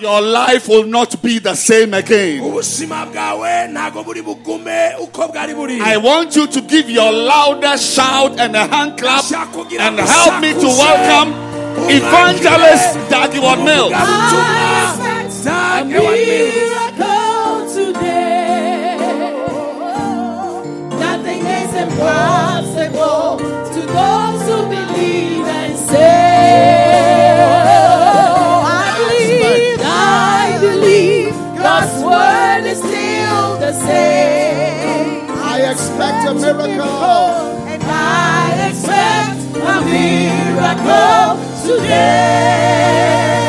your life will not be the same again. ubuzima bwawe ntabwo buri bugume uko bwari buri I want you to give your loudest shout and a hand clap and help me to welcome Evangelist Dag Heward-Mills. Tag Ewan Mills. miracle today. Nothing is impossible to those who believe and say, still. I expect a miracle. And I expect a miracle For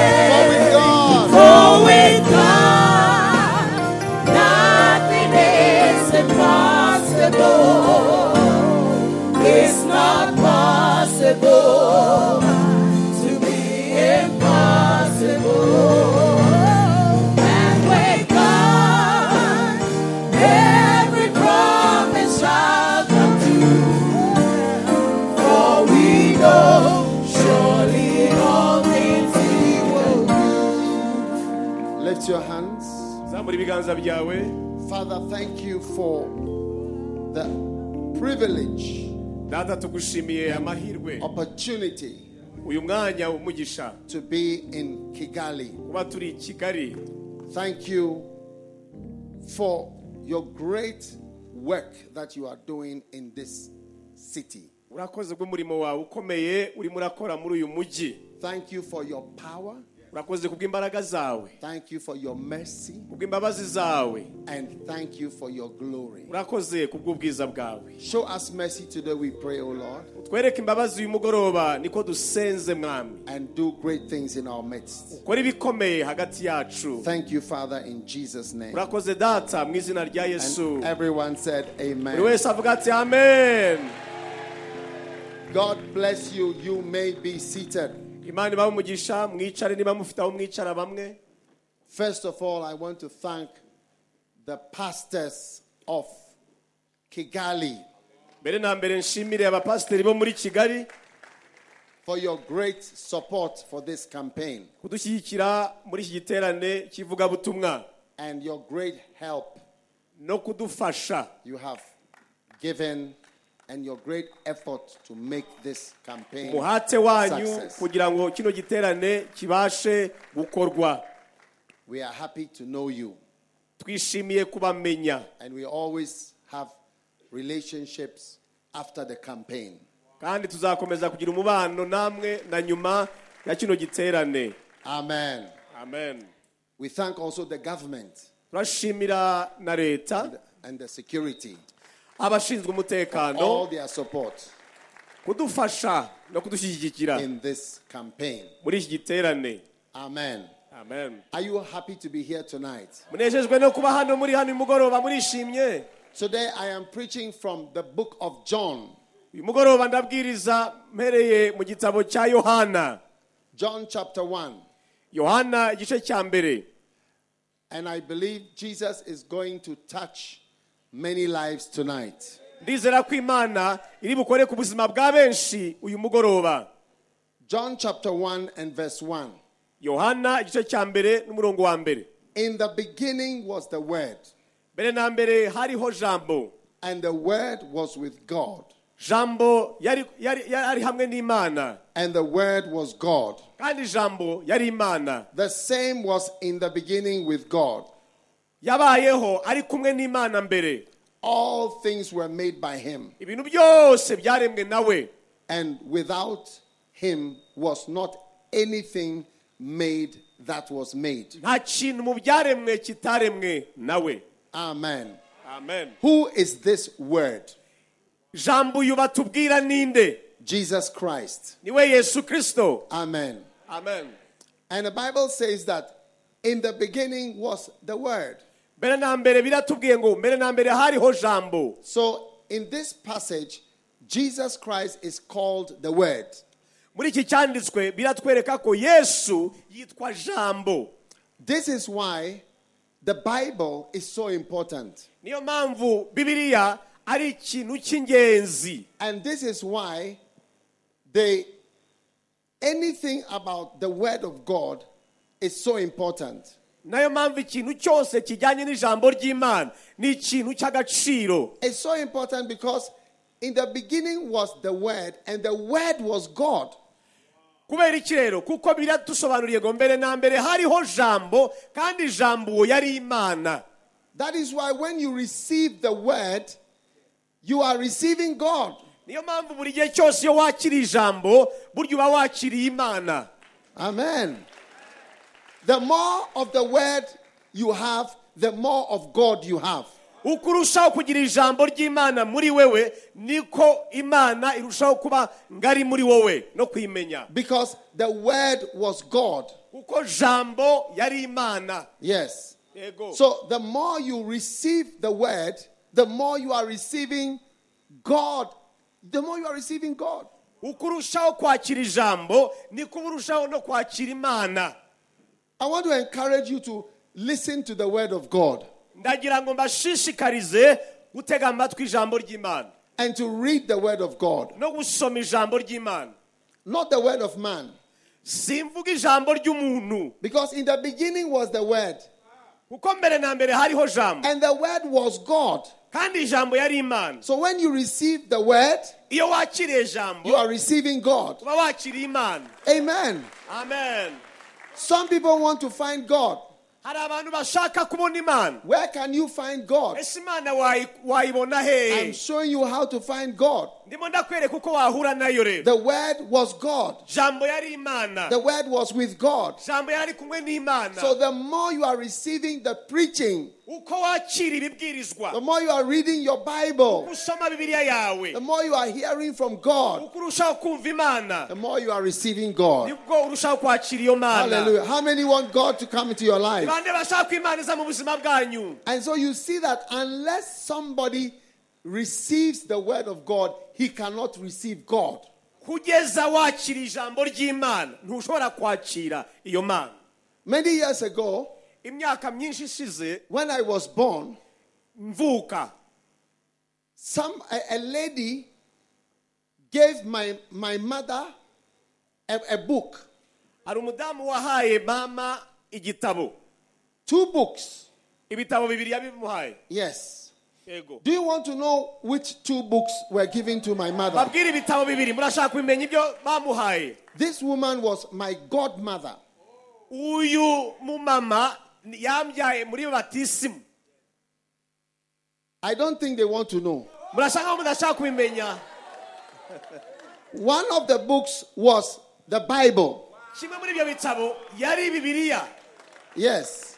byawe Father, thank you for the privilege, data tugushimiye amahirwe opportunity uyu mwanya w'umugisha to be in Kigali. kuba turi i kigali Thank you for your great work that you are doing in this city. urakoze bw'umurimo wawe ukomeye urimo urakora muri uyu mujyi Thank you for your power. Urakoze kubw'imbaraga zawe Thank you for your mercy. kubw'imbabazi zawe And thank you for your glory. urakoze kubw'ubwiza bwawe Show us mercy today, we pray, O Lord, imbabazi uyu mugoroba niko dusenze mwami and do great things in our midst. ukora ibikomeye hagati yacu Thank you, Father, in Jesus' name. urakoze data mu izina rya yesu And everyone said, buri wese avuga ati amen God bless you. You may be seated. Imana ibahe umugisha mwicare niba mufite aho mwicara bamwe. First of all, I want to thank the pastors of Kigali. Mbere na mbere nshimire abapasiteri bo muri kigali for your great support for this campaign. kudushyigikira muri iki giterane cy'ivugabutumwa and your great help no kudufasha. you have given and your great effort to make this campaign umuhate wanyu success. kugira ngo kino giterane kibashe gukorwa. We are happy to know you. Twishimiye kubamenya. And we always have relationships after the campaign. kandi tuzakomeza kugira umubano namwe na nyuma ya kino giterane. Amen. amen. We thank also the government turashimira na leta. and the security, abashinzwe umutekano all their support kudufasha no kudushyigikira in this campaign. muri iki giterane Amen. amen Are you happy to be here tonight? munejejwe no kuba hano muri hano uyu mugoroba murishimye Today I am preaching from the book of John, uyu mugoroba ndabwiriza mpereye mu gitabo cya yohana John chapter 1. yohana igice cya mbere And I believe Jesus is going to touch many lives tonight. ndizera ko imana iri bukore ku buzima bwa benshi uyu mugoroba John chapter 1 and verse 1. yohana igice cya mbere n'umurongo wa mbere In the beginning was the Word, mbere na mbere hariho jambo and the Word was with God, jambo yari, yari, yari hamwe n'imana and the Word was God. kandi jambo yari imana The same was in the beginning with God. Yabayeho ari kumwe n'imana mbere All things were made by Him, ibintu byose byaremwe nawe and without Him was not anything made that was made. nta kintu mu byaremwe kitaremwe nawe Amen. amen Who is this Word? jambo uyu batubwira ninde Jesus Christ. niwe yesu kirisito Amen. amen And the Bible says that in the beginning was the Word. Mbere na mbere biratubwiye ngo mbere na mbere hariho jambo So in this passage, Jesus Christ is called the Word. muri iki cyanditswe biratwereka ko yesu yitwa jambo This is why the Bible is so important. niyo mpamvu bibiliya ari ikintu cy'ingenzi And this is why they anything about the word of God is so important. Na yo mpamvu ikintu cyose kijyanye n'ijambo ry'imana ni ikintu cy'agaciro It's so important because in the beginning was the Word, and the Word was God. kubera iki rero kuko biradusobanuriye ngo mbere na mbere hariho jambo kandi jambo uwo yari imana That is why when you receive the Word, you are receiving God. niyo mpamvu buri gihe cyose iyo wakiriye ijambo burya uba wakiriye imana Amen. The more of the Word you have, the more of God you have. uko urushaho kugira ijambo ry'imana muri wewe niko imana irushaho kuba ngari muri wowe no kuyimenya Because the Word was God. kuko jambo yari imana Yes. yego So the more you receive the Word, the more you are receiving God. The more you are receiving God. uko urushaho kwakira ijambo niko urushaho no kwakira imana I want to encourage you to listen to the Word of God ndagira ngo mbashishikarize gutega amatwi ijambo ry'imana. and to read the Word of God, no gusoma ijambo ry'imana. Not the Word of man. simvuga ijambo ry'umuntu. Because in the beginning was the Word, kuko mbere na mbere hariho jambo. And the Word was God. kandi ijambo yari imana. So when you receive the Word, iyo wakiriye ijambo you are receiving God. uba wakiriye imana. Amen. amen Some people want to find God. hari abantu bashaka kubona imana Where can you find God? ese imana wayi- wayibona hehe I'm showing you how to find God. ndimo ndakwereka uko wahura nayo rero The Word was God. jambo yari imana The Word was with God. jambo yari kumwe n'imana So the more you are receiving the preaching, uko wakira ibibwirizwa the more you are reading your Bible, usoma bibiliya yawe the more you are hearing from God, uko urushaho kumva imana the more you are receiving God. nibwo urushaho kwakira iyo mana Hallelujah. How many want God to come into your life? bande bashaka ko imana iza mu buzima bwanyu And so you see that unless somebody receives the word of God, he cannot receive God. kugeza wakira ijambo ry'imana ntushobora kwakira iyo mana Many years ago, imyaka myinshi ishize when I was born, mvuka some a, a lady gave my, my mother a, a book, hari umudamu wahaye mama igitabo two books. ibitabo bibiri yabimuhaye Yes. yego Do you want to know which two books were given to my mother? babwire ibitabo bibiri murashaka kubimenya ibyo bamuhaye This woman was my godmother. uyu mumama yambyaye muri batisimu I don't think they want to know. murashaka mudashaka kubimenya One of the books was the Bible. kimwe muri ibyo bitabo yari bibiliya Yes.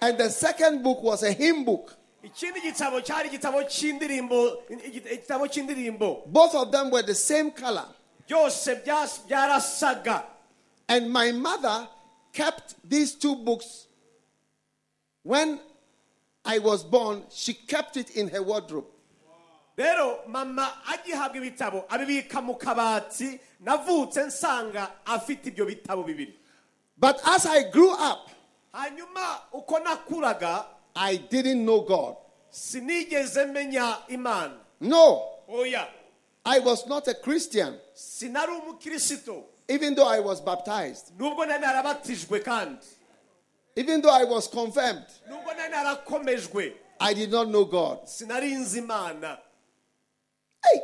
And the second book was a hymn book. ikindi gitabo cyari igitabo cy'indirimbo igitabo cy'indirimbo Both of them were the same color. byose bya- byarasaga And my mother kept these two books. When I was born, she kept it in her wardrobe. rero mama agihabwa ibitabo abibika mu kabati navutse nsanga afite ibyo bitabo bibiri. But as I grew up, hanyuma uko nakuraga I didn't know God. sinigeze menya imana. No, oya. I was not a Christian, sinari umukristo. Even though I was baptized, nubwo nari narabatijwe kandi even though I was confirmed. nubwo nari narakomejwe I did not know God. sinari nzi imana Hey!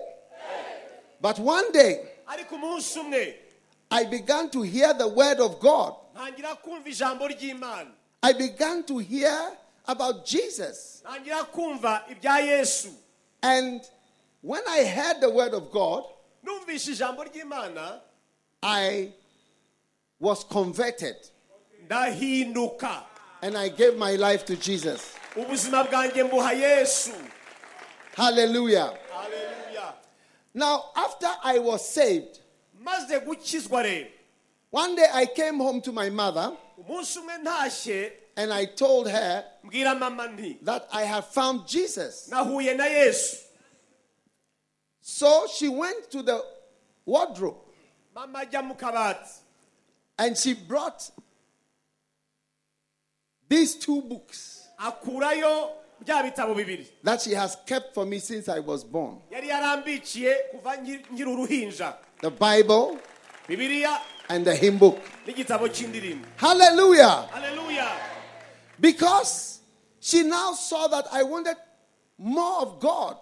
But one day, ariko umunsi umwe I began to hear the word of God. ntangira kumva ijambo ry'imana I began to hear about Jesus. ntangira kumva ibya yesu And when I heard the word of God, numvishe ijambo ry'imana I was converted ndahinduka and I gave my life to Jesus. ubuzima bwanjye mbuha yesu Hallelujah. Haleluya. Now, after I was saved, maze gukizwa rero one day I came home to my mother umunsi umwe ntashye and I told her mbwira mama nti that I have found Jesus. nahuye na yesu So she went to the wardrobe mama ajya mu kabati and she brought these two books akurayo bya bitabo bibiri that she has kept for me since I was born yari yarambikiye kuva nki- nkiri uruhinja the Bible and the hymn book. cy'indirimbo Hallelujah. Because she now saw that I wanted more of God.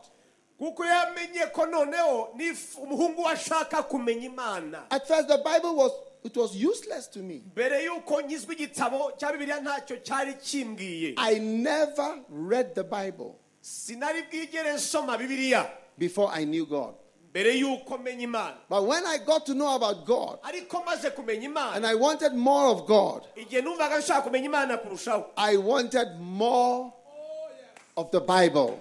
kuko yamenye ko noneho ni f- umuhungu we ashaka kumenya imana At first, the Bible was it was useless to me. mbere y'uko nyizwa igitabo cya bibiliya ntacyo cyari kimbwiye I never read the Bible sinari bwigere nsoma bibiliya before I knew God. mbere y'uko menya imana But when I got to know about God ariko maze kumenya and I wanted more of God, igihe numvaga nshaka kumenya imana kurushaho I wanted more of the Bible.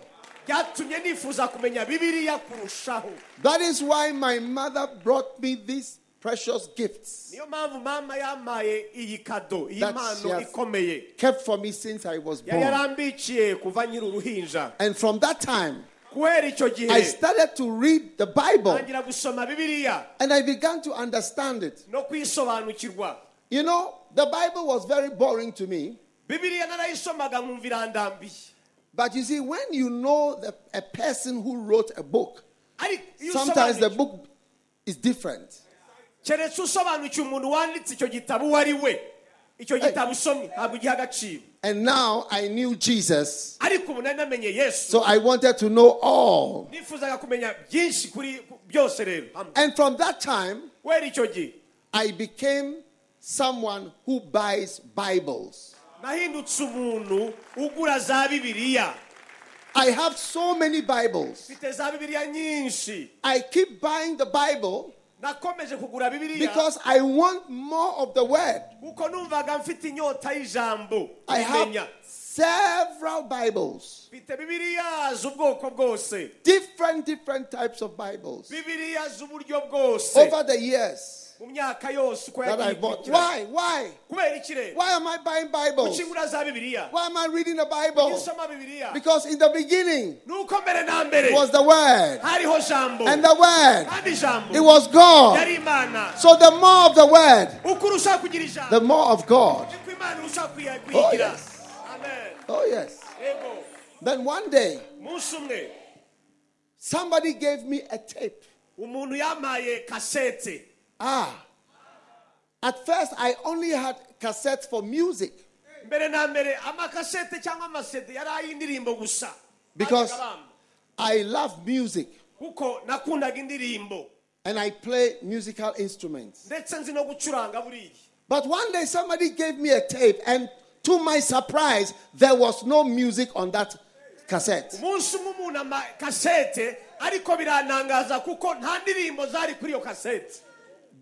byatumye nifuza kumenya bibiliya kurushaho That is why my mother brought me these precious gifts niyo mpamvu mama yampaye iyi kado iyi That she has- kept for me since I was born. yarambikiye kuva nkiri uruhinja And from that time, I started to read the Bible ntangira gusoma bibiliya and I began to understand it. You know, the Bible was very boring to me. bibiliya narayisomaga nkumva irandambiye But you see, when you know the, a person who wrote a book, sometimes the book is different. Keretse usobanukiwe umuntu wanditse icyo gitabo uwo ari we. Icyo gitabo usomye ntabwo ugiha agaciro. And now I knew Jesus, ariko ubu nari namenye yesu. So I wanted to know all. nifuzaga kumenya byinshi kuri byose rero hamwe. And from that time, I became someone who buys Bibles. nahindutse umuntu ugura za bibiliya. I have so many Bibles. mfite za bibiliya nyinshi. I keep buying the Bible nakomeje kugura bibiliya because I want more of the Word. kuko numvaga mfite inyota y'ijambo. I have several Bibles, mfite bibiliya z'ubwoko bwose. Different, different types of Bibles. Bibiliya z'uburyo bwose. Over the years mu myaka that I yagiye bought. ikurikira Why? Why? kubera iki rero Why am I buying Bibles? ukingura za bibiliya Why am I reading the Bible? Because in the beginning nuko mbere na mbere was the Word, and the Word, it was God. So the more of the Word, uko urushaho kugira the more of God. niko imana urushaho kuyi- Oh, yes. amen Oh, yes. Then one day, somebody gave me a tape. Umuntu yampaye kasete Ah. At first, I only had cassettes for music. Mbere na mbere amakasete cyangwa amasede yari ay'indirimbo gusa. Because- I love music. Kuko nakundaga indirimbo. And I play musical instruments. ndetse nzi no gucuranga buriya. But one day, somebody gave me a tape, and to my surprise, there was no music on that cassette.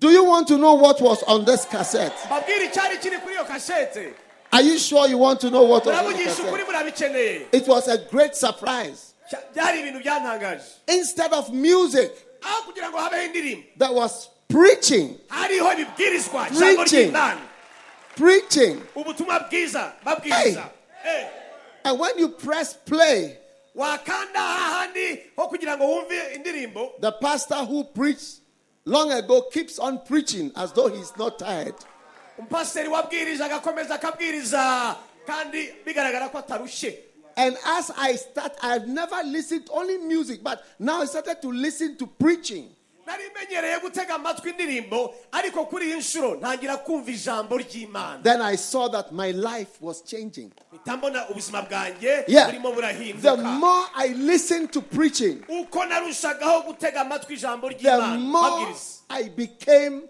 Do you want to know what was on this cassette? mbabwire icyari kiri kuri iyo kasete Are you sure you want to know what was on the cassette? It was a great surprise. Cya- byari ibintu byantangaje Instead of music, aho kugira ngo habeho indirimbo there was preaching, hariho ibibwirizwa ijambo Preaching. preaching. ubutumwa bwiza babwiriza Eh, And when you press play, wakanda hahandi ho kugira ngo wumve indirimbo the pastor who preached long ago keeps on preaching as though he's not tired. umupasiteri akabwiriza kandi bigaragara ko atarushye And as I start, I've never listened only music, but now I started to listen to preaching. Nari menyereye gutega amatwi indirimbo ariko kuri iyi nshuro ntangira kumva ijambo ry'imana Then I saw that my life was changing. mpita mbona ubuzima bwanjye Yeah. burimo The burahinduka more I listened to preaching, uko narushagaho gutega amatwi ijambo the ry'imana more babwiriza I became,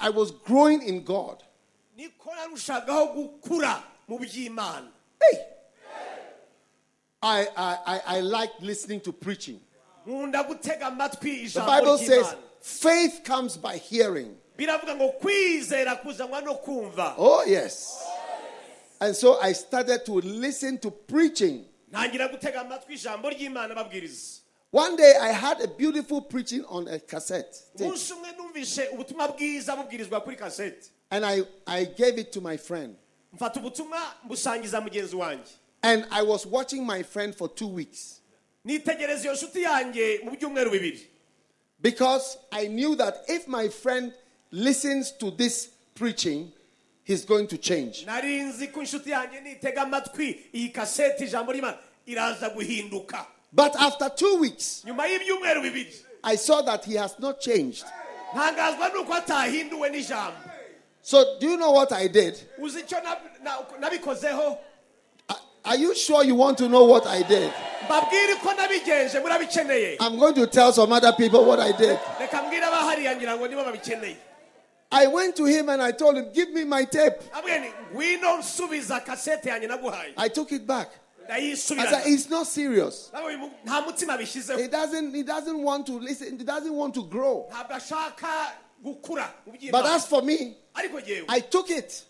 I was growing in God. niko narushagaho gukura mu by'imana I, I, I like listening to preaching. Nkunda gutega amatwi The Bible says faith comes by hearing. biravuga ngo kwizera kuzanwa no kumva Oh, yes. And so I started to listen to preaching. ntangira gutega amatwi ijambo ry'imana babwiriza One day I had a beautiful preaching on a cassette. tape, umunsi umwe numvishe ubutumwa bwiza bubwirizwa kuri kasete And I, I gave it to my friend. mfata ubutumwa mbusangiza mugenzi wanjye And I was watching my friend for two weeks nitegereza iyo nshuti yanjye mu byumweru bibiri because I knew that if my friend listens to this preaching, he's going to change. nari nzi ko inshuti yanjye nitega amatwi iyi kasete ijambo ry'imana iraza guhinduka But after two weeks, nyuma y'ibyumweru bibiri I saw that he has not changed. ntangazwa nuko atahinduwe n'ijambo So, do you know what I did? uzi icyo na- na- nabikozeho Are- you sure you want to know what I did? mbabwire ko nabigenje murabikeneye I'm going to tell some other people what I did. reka mbwire abahariya ngira ngo nibo babikeneye I went to him and I told him, Give me my tape. abwiye ni ngwino nsubiza kasete yanjye naguhaye I took it back. I said, It's not serious. Nawe uyu mu- nta mutima bishyizeho He doesn't, he doesn't want to listen, he doesn't want to grow. ntabwo ashaka gukura mu But as for me, I took it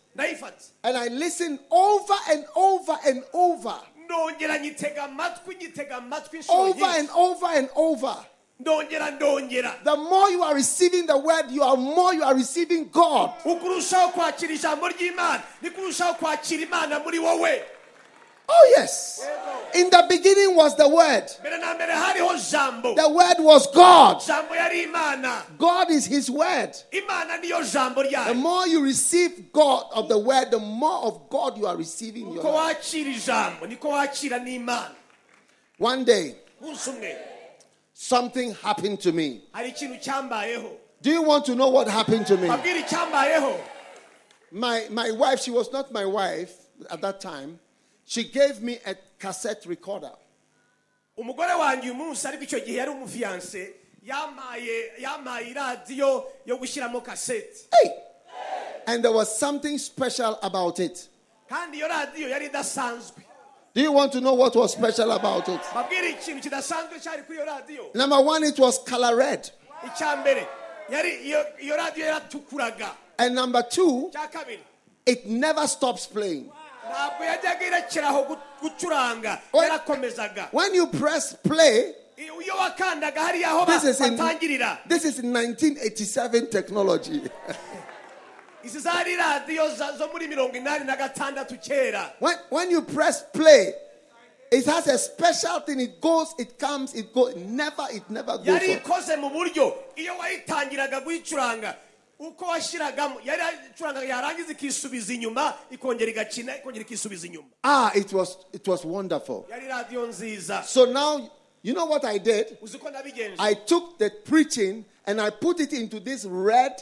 and I listened over and over and over. ndongera nyitega amatwi nyitega amatwi inshuro Over and over and over. The more you are receiving the word, you are more you are receiving God. Oh, yes. In the beginning was the word. mbere na mbere hariho jambo The word was God. jambo yari imana God is his word. imana niyo jambo The more you receive God of the word, the more of God you are receiving in your life. wakira ijambo niko wakira n'imana One day, something happened to me. hari ikintu cyambayeho Do you want to know what happened to me? My, my wife, she was not my wife at that time. She gave me a cassette recorder. umugore wanjye uyu munsi ariko icyo gihe yari umufiyanse yamaye yamaye iradiyo yo gushyiramo kaseti Hey! And there was something special about it. kandi iyo radiyo yari idasanzwe Do you want to know what was special about it? babwira ikintu kidasanzwe cyari kuri iyo radiyo Number one, it was color red. icya mbere yari iyo iyo radiyo yaratukuraga And number two, it never stops playing. Ntabwo yajyaga irekeraho gucuranga When- yarakomezaga When you press play, iyo wakandaga hariya aho this is in, batangirira this is in 1987 technology. izi zari radiyo za- zo muri mirongo inani na gatandatu kera when, when you press play, it has a special thing. It goes, it comes, it goes. Never, it never goes. Yari off. ikoze mu buryo iyo wayitangiraga kuyicuranga uko washyiragamo yari yacurangaga yarangiza ikisubiza inyuma ikongera igakina ikongera ikisubiza inyuma Ah, it was, it was wonderful. yari radiyo nziza So now, you know what I did? uzi nabigenje I took the preaching and I put it into this red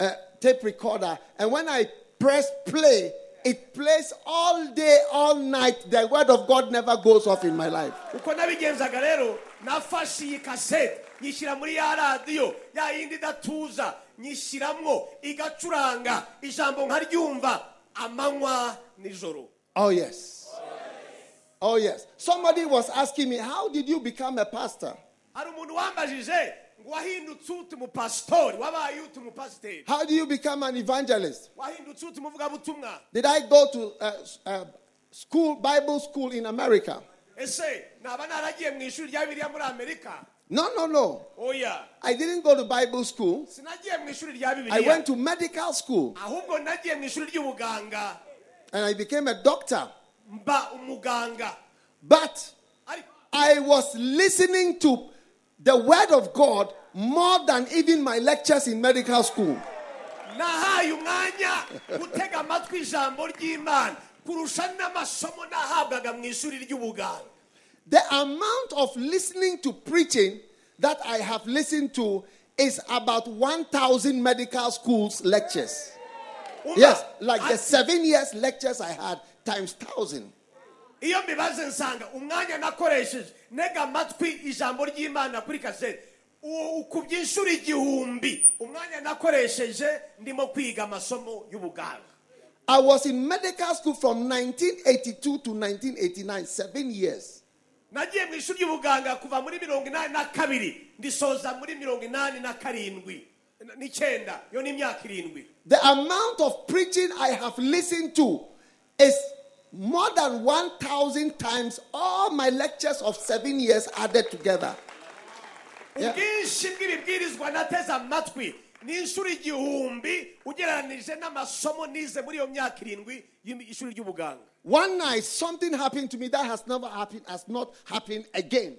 uh, tape recorder. And when I press play, it plays all day, all night. The word of God never goes off in my life. uko nabigenzaga rero nafashe iyi kasete nyishyira muri ya radiyo ya yindi idatuza nyishyiramo igacuranga ijambo nkaryumva amanywa nijoro Oh, yes. Oh, yes. Somebody was asking me, How did you become a pastor? hari umuntu wambajije ngo wahindutse ute umupasitori wabaye ute umupasiteri How do you become an evangelist? wahindutse ute umuvugabutumwa Did I go to uh, uh, school, Bible school in America? ese naba naragiye mu ishuri rya bibiliya muri amerika No, no, no. Oh, yeah. I didn't go to Bible school. sinagiye mu ishuri rya I went to medical school ahubwo nagiye mu ishuri ry'ubuganga and I became a doctor. But I was listening to the word of God more than even my lectures in medical school. The amount of listening to preaching that I have listened to is about 1,000 medical schools lectures. Yes, like the seven years lectures I had times 1,000. iyo mbibaze nsanga umwanya nakoresheje amatwi ijambo ry'imana kuri kasete uwo ukubye inshuro igihumbi umwanya nakoresheje ndimo kwiga amasomo y'ubuganga I was in medical school from 1982 to 1989, seven years. Nagiye mu ishuri ry'ubuganga kuva muri mirongo inani na kabiri. Ndisoza muri mirongo inani na karindwi. N'icyenda yo ni imyaka irindwi. The amount of preaching I have listened to is more than 1,000 times all my lectures of seven years added together. Ubwinshi bw'ibibwirizwa nateze amatwi. Ni inshuro igihumbi ugereranije n'amasomo nize muri iyo myaka irindwi y'ishuri ry'ubuganga One night, something happened to me that has never happened, has not happened again.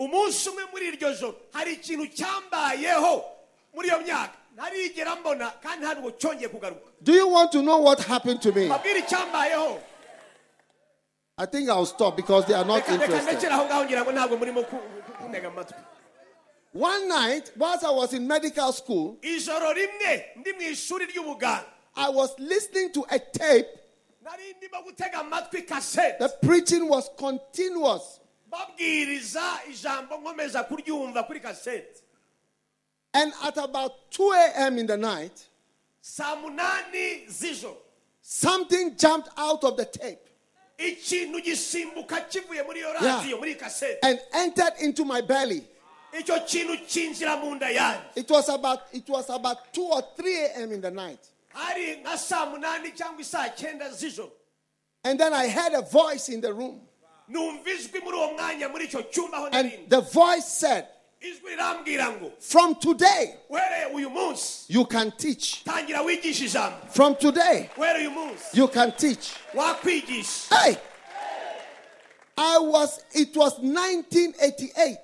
umunsi umwe muri iryo joro hari ikintu cyambayeho muri iyo myaka ntarigera mbona kandi ntabwo cyongeye kugaruka Do you want to know what happened to me? icyambayeho I think I'll stop because they are not reka reka interested. ndekere aho ngaho ngira ngo ntabwo murimo ku- ku- kuntega amatwi One night, whilst I was in medical school, ijoro rimwe ndi mu ishuri ry'ubuganga I was listening to a tape. Nari ndimo gutega amatwi kasete The preaching was continuous. babwiriza ijambo nkomeza kuryumva kuri kasete And at about 2 a.m. in the night, saa munani z'ijoro something jumped out of the tape ikintu gisimbuka kivuye muri iyo Yeah. radiyo muri iyi kasete and entered into my belly. icyo kintu cyinjira mu nda yanjye It was about it was about 2 or 3 a.m. in the night. Hari nka saa munani cyangwa isaa cyenda z'ijoro And then I heard a voice in the room. numva ijwi muri uwo mwanya muri icyo cyumba aho And the voice said, ijwi rirambwira ngo From today, uhereye uyu munsi you can teach. tangira wigisha ijambo From today, uhereye uyu munsi you can teach. wakwigisha Hey! I was, it was 1988,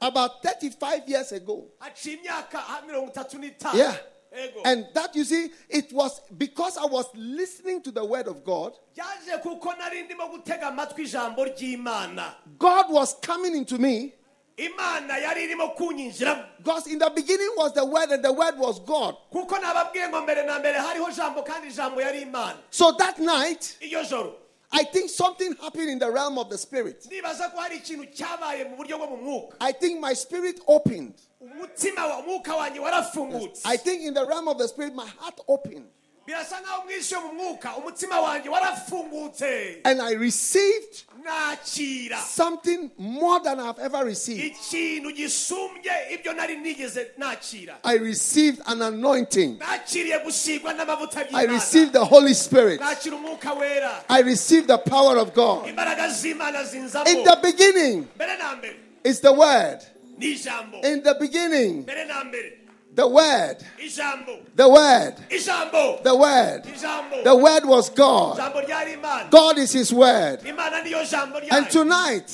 hari muri mirongo inani n'umunani about 35 years ago. haciye imyaka ha- mirongo itatu n'itanu Yeah. And that, you see, it was because I was listening to the word of God, byaje kuko nari ndimo gutega amatwi ijambo ry'imana God was coming into me. imana yari irimo kunyinjiramo Because in the beginning was the word, and the word was God. kuko nababwiye ngo mbere na mbere hariho jambo kandi ijambo yari imana So that night, I think something happened in the realm of the spirit. nibaza ko hari ikintu cyabaye mu buryo bwo mu mwuka I think my spirit opened. umutima wa umwuka wanjye warafungutse I think in the realm of the spirit, my heart opened. Birasa nkaho mu isi yo mu mwuka umutima wanjye warafungutse And I received something more than I've ever received. ikintu gisumbye ibyo nari nigeze nakira I received an anointing. nakiriye gusigwa n'amavuta I received the Holy Spirit. nakira umwuka wera I received the power of God. imbaraga z'imana zinzamo In the beginning mbere na mbere is the word. In the beginning, mbere na mbere the word. The word. The word. The word was God. ijambo ryari imana God is His word. imana niyo jambo And tonight,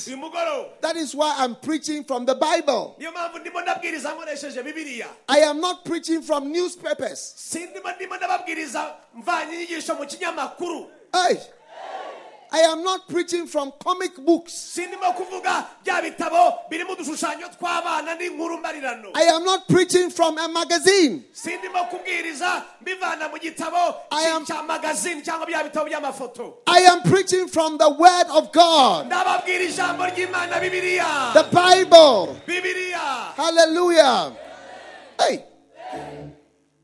that is why I'm preaching from the Bible. niyo mpamvu ndimo ndabwiriza nkoresheje bibiliya I am not preaching from newspapers. sindimo ndimo ndababwiriza mvanye inyigisho mu kinyamakuru Hey, I am not preaching from comic books. sindimo kuvuga bya bitabo birimo udushushanyo tw'abana n'inkuru mbarirano I am not preaching from a magazine. sindimo kubwiriza mbivana mu gitabo I am- cya magazine cyangwa bya bitabo by'amafoto I am preaching from the Word of God, ndababwira ijambo ry'imana bibiliya the Bible. Hallelujah. Hey,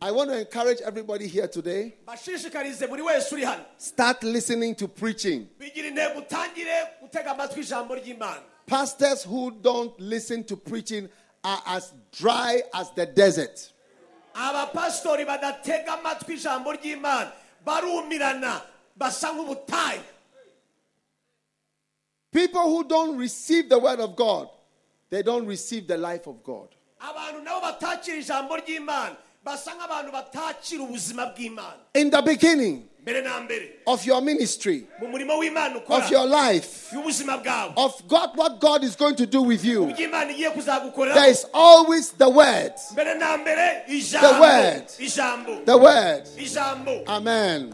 I want to encourage everybody here today bashishikarize buri wese uri hano start listening to preaching. bigira intego utangire gutega amatwi ijambo ry'imana Pastors who don't listen to preaching are as dry as the desert. abapasitori badatega amatwi ijambo ry'imana barumirana basa nk'ubutayu People who don't receive the Word of God, they don't receive the life of God. Abantu nabo batakira ijambo ry'imana basa nk'abantu batakira ubuzima bw'imana In the beginning mbere na mbere of your ministry, mu murimo w'imana ukora of your life, of God, what God is going to do with you, by'imana igiye kuzagukorera there is always the Word. mbere na mbere The word. The Word. Amen. Amen.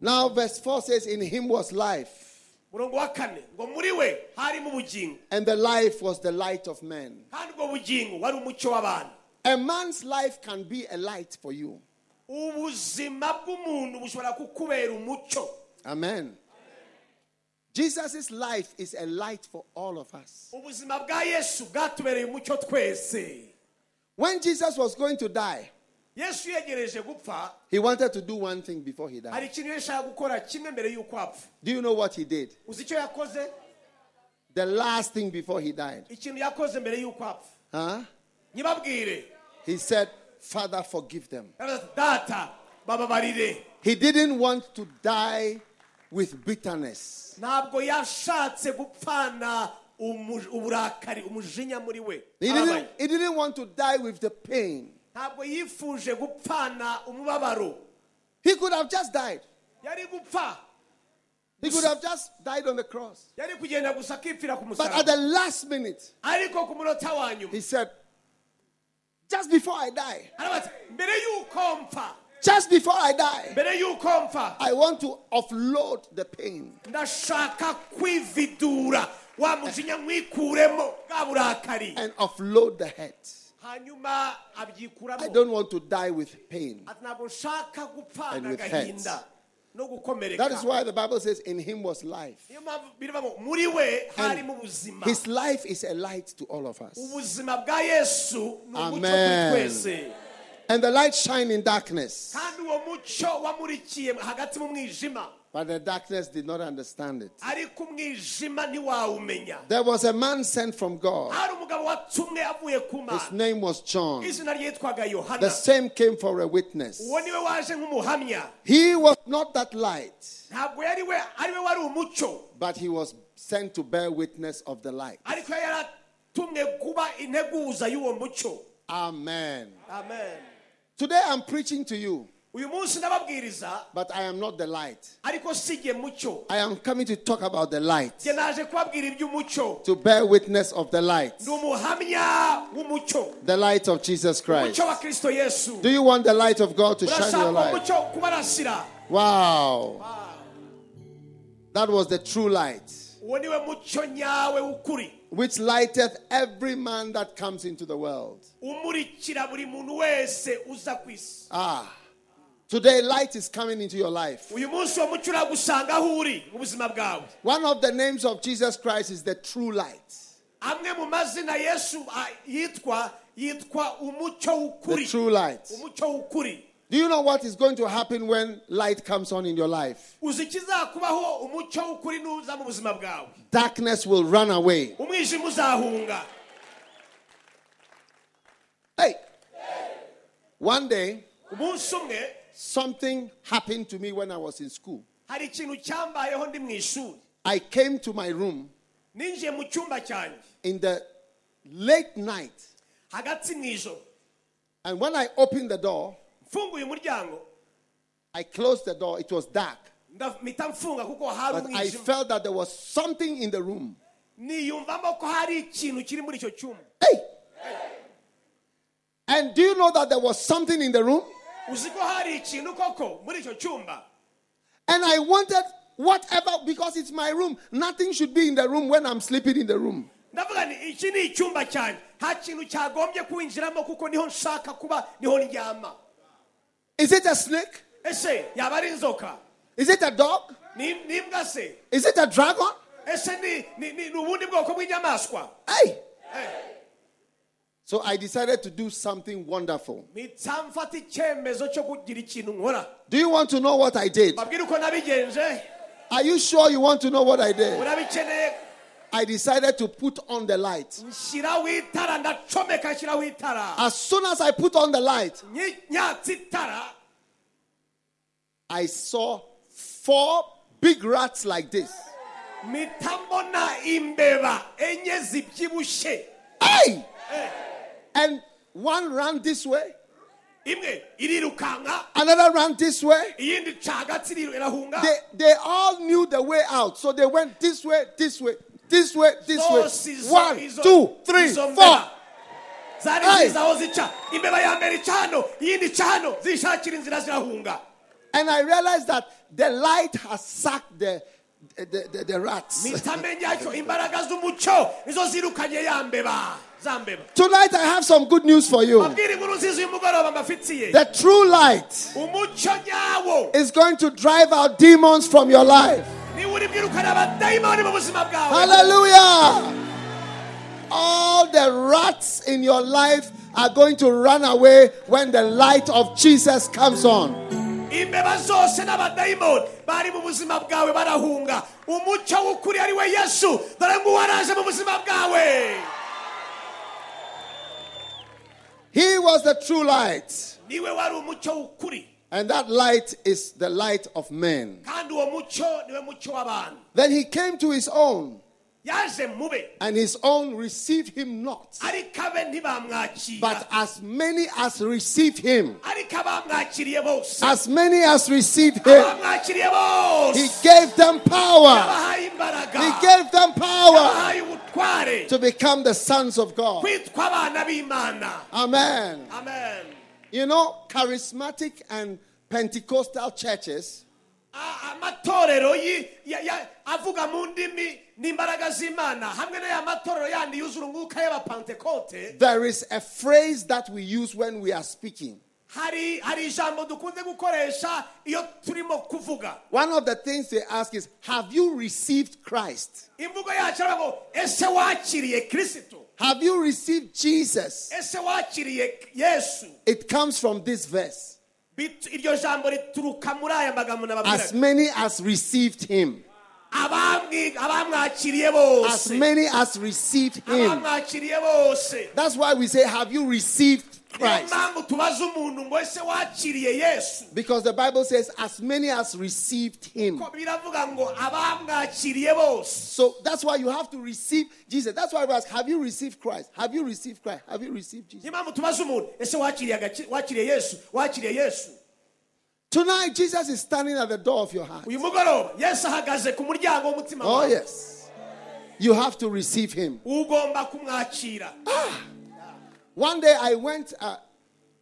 Now, verse 4 says, In him was life, murongo wa kane ngo muri we harimo ubugingo and the life was the light of men. Kandi ubwo bugingo wari umucyo w'abantu A man's life can be a light for you. ubuzima bw'umuntu bushobora kukubera umucyo Amen. Jesus' life is a light for all of us. ubuzima bwa yesu bwatubereye umucyo twese When Jesus was going to die, yesu yegereje gupfa he wanted to do one thing before he died. hari ikintu yashaka gukora kimwe mbere y'uko apfa Do you know what he did? uzi icyo yakoze The last thing before he died. ikintu yakoze mbere y'uko apfa Huh? He said, Father, forgive them. Data uh, He didn't want to die with bitterness. ntabwo yashatse gupfana umu- uburakari umujinya muri we He didn't, he didn't want to die with the pain. ntabwo yifuje gupfana umubabaro He could have just died. He could have just died on the cross. yari kugenda gusa akipfira ku But at the last minute, ariko ku munota wa nyuma he said, Just before I die, aravuga ati mbere y'uko mpfa just before I die, mbere y'uko mpfa I want to offload the pain. ndashaka kwividura. Wa mujinya nkwikuremo bwa burakari. And offload the head. I don't want to die with pain. ati ntabwo nshaka gupfana And with gukomereka That is why the Bible says, In him was life. niyo mpamvu biriva ngo muri we harimo And his life is a light to all of us. ubuzima bwa yesu ni umucyo kuri Amen. And the light shine in darkness. Kandi uwo mucyo wamurikiye hagati mu mwijima But the darkness did not understand it. ariko umwijima ntiwawumenya There was a man sent from God. hari umugabo watumwe avuye ku His name was John. The same came for a witness. uwo niwe waje nk'umuhamya He was not that light, ntabwo yari we ari we wari umucyo but he was sent to bear witness of the light. ariko yari yaratumwe kuba integuza y'uwo mucyo Amen. amen Today I'm preaching to you, uyu munsi ndababwiriza but I am not the light. ariko si jye mucyo I am coming to talk about the light, jye naje kubabwira iby'umucyo to bear witness of the light, ndi umuhamya w'umucyo the light of Jesus Christ. umucyo wa kristo yesu Do you want the light of God to shine in your life? kubarasira Wow. That was the true light, uwo niwe mucyo nyawe w'ukuri which lighteth every man that comes into the world. umurikira buri muntu wese uza ku isi Ah. Today, light is coming into your life. uyu munsi uwo mucyo uragusanga aho uri mu buzima bwawe One of the names of Jesus Christ is the true light. amwe mu mazina yesu yitwa yitwa umucyo The true light. Do you know what is going to happen when light comes on in your life? uzi ikizakubaho umucyo w'ukuri nuza mu buzima bwawe Darkness will run away. Hey! One day, something happened to me when I was in school. hari ikintu cyambayeho ndi mu ishuri I came to my room ninjiye mu cyumba cyanjye in the late night, hagati mu ijoro and when I opened the door, I closed the door. It was dark, mpita mfunga kuko hari but I felt that there was something in the room. niyumvamo ko hari ikintu kiri muri icyo cyumba Hey! And do you know that there was something in the room? Uzi ko hari ikintu koko muri icyo cyumba And I wanted whatever, because it's my room. Nothing should be in the room when I'm sleeping in the room. ndavuga ni iki ni icyumba cyanjye nta kintu cyagombye kwinjiramo kuko niho nshaka kuba niho ndyama Is it a snake? ese yaba ari inzoka Is it a dog? ni ni imbwa se Is it a dragon? ese ni ni ni ni ubundi bwoko bw'inyamaswa Hey! Eh, So I decided to do something wonderful. mpita mfata icyemezo cyo kugira ikintu nkora Do you want to know what I did? babwire uko nabigenje Are you sure you want to know what I did? I decided to put on the light. nshyiraho itara ndacomeka nshyiraho itara As soon as I put on the light, Nyi- nyatsa itara I saw four big rats like this. mpita mbona imbeba enye zibyibushye Hey! Eh. And one ran this way, another ran this way. iyindi ica hagati iriru- irahunga They, they all knew the way out. So they went this way, this way, this way, this way. One, two, three, four. mbeba zari Hey! zica imbeba ya mbere ica iyindi ica zishakira inzira zirahunga And I realized that the light has sucked the, the, the, the rats. Mpita menya ko imbaraga z'umucyo nizo zirukanye ya mbeba za mbeba Tonight I have some good news for you. babwire inkuru nziza uyu mugoroba mbafitiye The true light is going to drive out demons from your life. niba uri bwirukana abadayimoni mu buzima bwawe Hallelujah. All the rats in your life are going to run away when the light of Jesus comes on. imbeba zose n'abadayimoni bari mu buzima bwawe barahunga umucyo w'ukuri ari we yesu dore ngo waraje mu buzima bwawe He was the true light. niwe wari umucyo w'ukuri And that light is the light of men. kandi uwo mucyo niwe mucyo w'abantu Then he came to his own, and his own received him not. ariko abe ntibamwakira But as many as received him, ariko abamwakiriye bose as many as received him, he gave them power. He gave them power to become the sons of God. kwitwa abana b'imana Amen. amen You know, charismatic and Pentecostal churches, A- amatorero yi- ya- ya- avuga mu ndimi n'imbaraga z'imana hamwe n'aya matorero yandi yuzura umwuka y'abapantekote there is a phrase that we use when we are speaking. hari hari ijambo dukunze gukoresha iyo turimo kuvuga One of the things they ask is, Have you received Christ? imvugo yacu aravuga ese wakiriye kirisito Have you received Jesus? ese wakiriye yesu It comes from this verse. Bit- iryo jambo rituruka muri aya magambo As many as received him, as many as received him. That's why we say, Have you received Christ? mpamvu tubaza umuntu ngo ese wakiriye yesu Because the Bible says, As many as received him. ko biravuga ngo abamwakiriye bose So that's why you have to receive Jesus. That's why we ask, Have you received Christ? Have you received Christ? Have you received Jesus? Tonight, Jesus is standing at the door of your heart. uyu mugoroba yesu ahagaze ku muryango w'umutima Oh, yes. You have to receive him. kumwakira One day I went uh,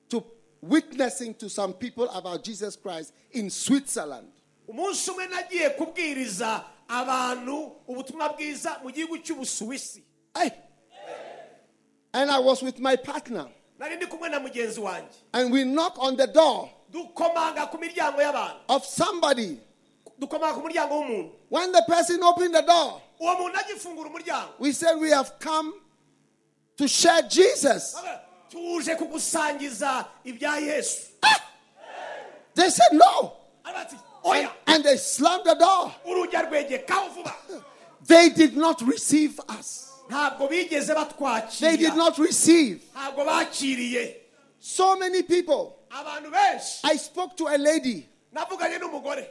to witnessing to some people about Jesus Christ in Switzerland. umunsi umwe nagiye kubwiriza abantu ubutumwa bwiza mu gihugu cy'ubusuwisi Hey. And I was with my partner. nari ndi kumwe na mugenzi wanjye And we knock on the door dukomanga ku miryango y'abantu of somebody. dukomanga ku muryango w'umuntu When the person opened the door, uwo muntu agifungura umuryango we said, We have come to share Jesus. Avuga, tuje kugusangiza ibya yesu ah! They said, No. And, and they slammed the door. urujya rwegekaho vuba They did not receive us. They did not receive. So many people. I spoke to a lady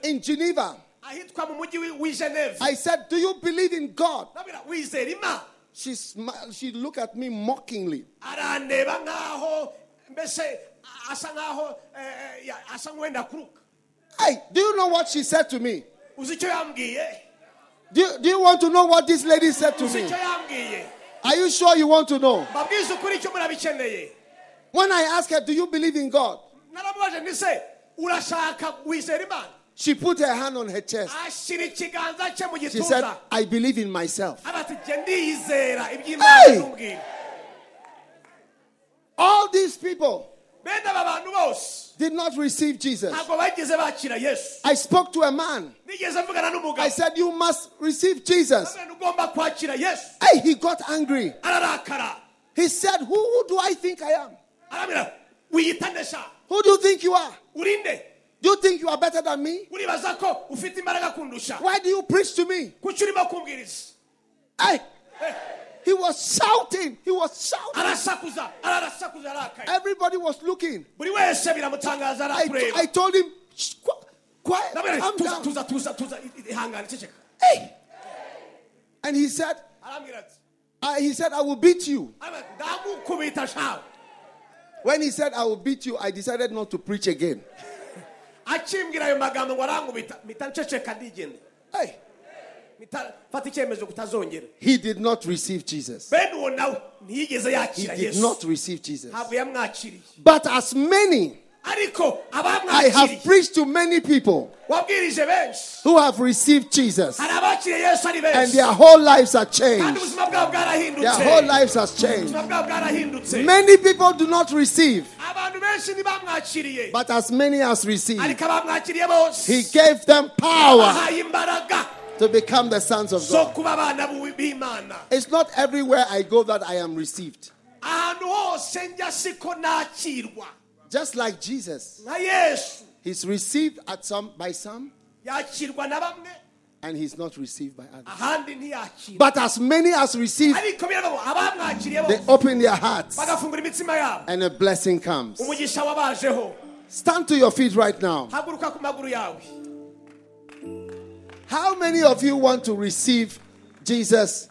in Geneva. ahitwa mu mujyi w'i- w'i geneve I said, Do you believe in God? nabwira wizera imana She, smiled, she looked at me mockingly. arandeba nk'aho mbese asa nk'aho eh, eh, ya- asa nk'uwenda kuruka Hey, do you know what she said to me? uzi icyo yambwiye Do you, do you want to know what this lady said to me? Are you sure you want to know? mbabwize ukuri icyo murabikeneye When I asked her, Do you believe in God? Naramubaje nti urashaka wizera imana She put her hand on her chest. ashyira ikiganza cye mu She said, I believe in myself. aba ati jye ndiyizera Hey! All these people bene aba bantu bose did not receive Jesus. ntabwo bageze bakira yesu I spoke to a man. I said, You must receive Jesus. Nabwira, ugomba kwakira yesu Hey, he got angry. He said, Who, who do I think I am? Arabwira wiyita ndesha Who do you think you are? urinde Do you think you are better than me? uribaza ko ufite imbaraga kundusha Why do you preach to me? kuki urimo kumbwiriza Hey, he was shouting. He was shouting. arasakuza ararasakuza arakaye Everybody was looking. buri wese biramutangaza I, I told him, "Shh, qu- quiet, calm down. Hey. And he said, uh, he said, I will beat you. Arambwira, ndamukubita shawe When he said, I will beat you, I decided not to preach again. akimbwira ayo magambo ngo arankubita mpita nceceka ndigende Hey. mfata icyemezo kutazongera He did not receive Jesus. bene uwo nawe ntiyigeze He yakira did yesu not receive Jesus. ntabwo yamwakiriye But as many, I have preached to many people who have received Jesus. hari abakiriye yesu ari And their whole lives are changed. Their whole lives has changed. ubuzima bwabo bwarahindutse Many people do not receive, abantu benshi ntibamwakiriye but as many as receive, ariko abamwakiriye bose He gave them power to become the sons of God. kuba abana b'u- b'imana It's not everywhere I go that I am received. Ahantu hose njya siko nakirwa Just like Jesus, He's received at some by some, yakirwa na bamwe and He's not received by others. But as many as receive, ariko biravuga ngo abamwakiriye they open their hearts, bagafungura imitsima yabo and a blessing comes. Stand to your feet right now. haguruka ku maguru yawe How many of you want to receive Jesus?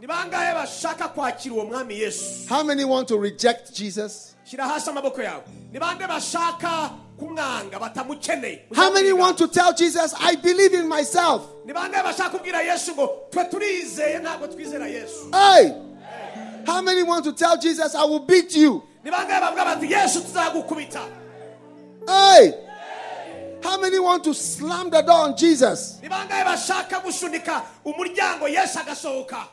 ni bangahe bashaka kwakira uwo mwami yesu How many want to reject Jesus? Shyira hasi amaboko yawe ni bande bashaka kumwanga batamukeneye How many want to tell Jesus, I believe in myself? ni bangahe bashaka kubwira yesu ngo twe turizeye ntabwo twizera yesu Hey! How many want to tell Jesus, I will beat you? ni bangahe bavuga bati yesu tuzagukubita Hey! How many want to slam the door on Jesus? ni bangahe bashaka gusunika umuryango yesu agasohoka